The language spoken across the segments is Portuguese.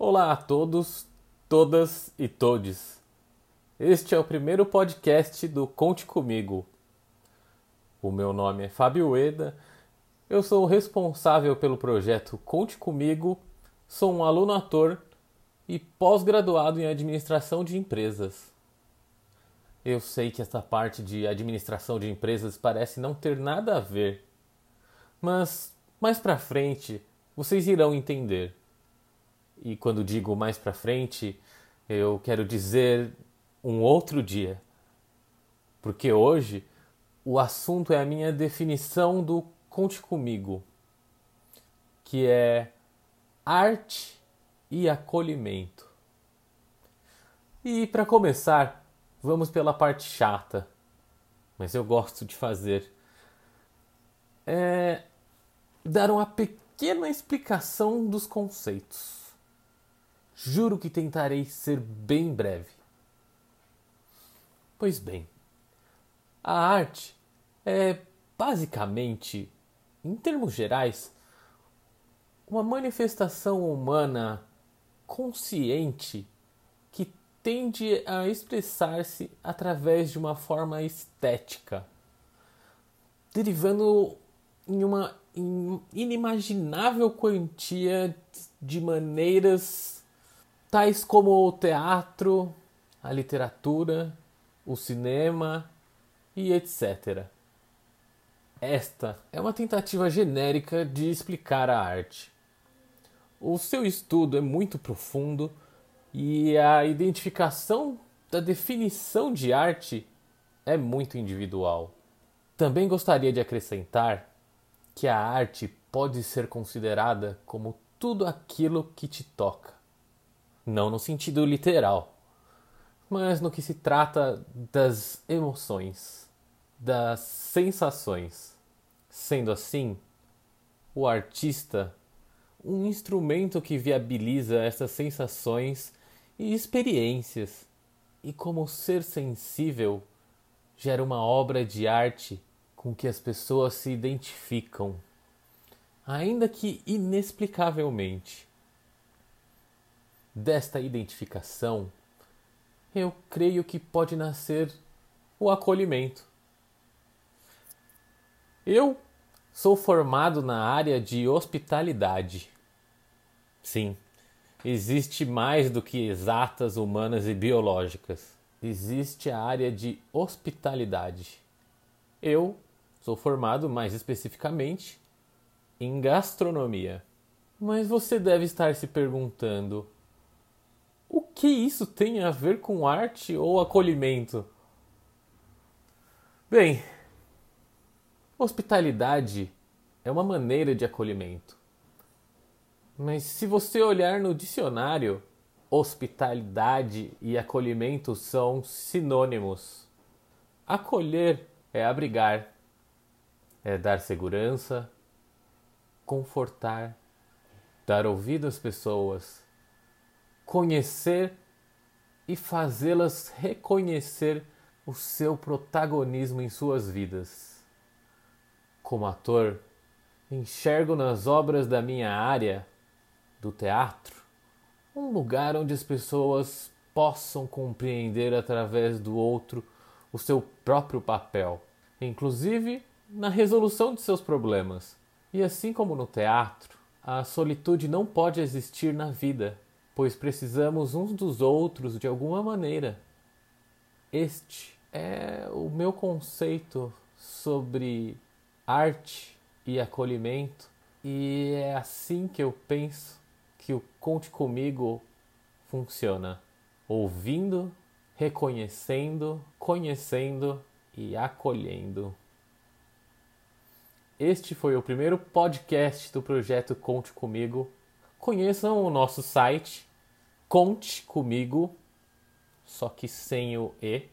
Olá a todos, todas e todes. Este é o primeiro podcast do Conte Comigo. O meu nome é Fábio Eda, eu sou responsável pelo projeto Conte Comigo, sou um aluno ator e pós-graduado em administração de empresas. Eu sei que essa parte de administração de empresas parece não ter nada a ver, mas mais para frente vocês irão entender. E quando digo mais para frente, eu quero dizer um outro dia. Porque hoje o assunto é a minha definição do conte comigo, que é arte e acolhimento. E para começar, vamos pela parte chata, mas eu gosto de fazer. É dar uma pequena explicação dos conceitos. Juro que tentarei ser bem breve. Pois bem, a arte é basicamente, em termos gerais, uma manifestação humana consciente que tende a expressar-se através de uma forma estética, derivando em uma inimaginável quantia de maneiras tais como o teatro, a literatura, o cinema e etc. Esta é uma tentativa genérica de explicar a arte. O seu estudo é muito profundo e a identificação da definição de arte é muito individual. Também gostaria de acrescentar que a arte pode ser considerada como tudo aquilo que te toca não no sentido literal, mas no que se trata das emoções, das sensações. Sendo assim, o artista, um instrumento que viabiliza essas sensações e experiências, e como ser sensível, gera uma obra de arte com que as pessoas se identificam, ainda que inexplicavelmente desta identificação, eu creio que pode nascer o acolhimento. Eu sou formado na área de hospitalidade. Sim, existe mais do que exatas humanas e biológicas. Existe a área de hospitalidade. Eu sou formado mais especificamente em gastronomia. Mas você deve estar se perguntando: que isso tem a ver com arte ou acolhimento? Bem, hospitalidade é uma maneira de acolhimento. Mas se você olhar no dicionário, hospitalidade e acolhimento são sinônimos. Acolher é abrigar, é dar segurança, confortar, dar ouvido às pessoas conhecer e fazê-las reconhecer o seu protagonismo em suas vidas. Como ator, enxergo nas obras da minha área, do teatro, um lugar onde as pessoas possam compreender através do outro o seu próprio papel, inclusive na resolução de seus problemas. E assim como no teatro, a solitude não pode existir na vida pois precisamos uns dos outros de alguma maneira. Este é o meu conceito sobre arte e acolhimento, e é assim que eu penso que o Conte Comigo funciona: ouvindo, reconhecendo, conhecendo e acolhendo. Este foi o primeiro podcast do projeto Conte Comigo. Conheçam o nosso site conte comigo, só que sem o e,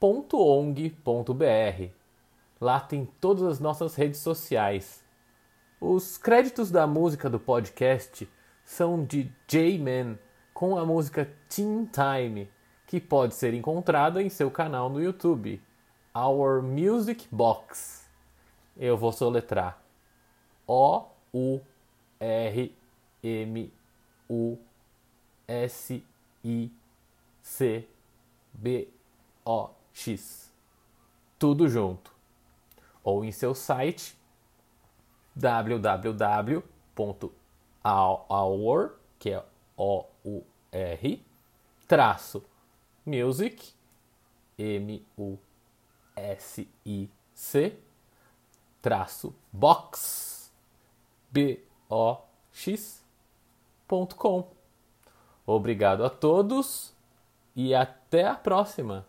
.ong.br. Lá tem todas as nossas redes sociais. Os créditos da música do podcast são de J-Man com a música Teen Time, que pode ser encontrada em seu canal no YouTube, Our Music Box. Eu vou soletrar O U R M U S I C B O X. Tudo junto. Ou em seu site www.our, que é O U R, traço music M U S I C traço box B O X.com. Obrigado a todos e até a próxima!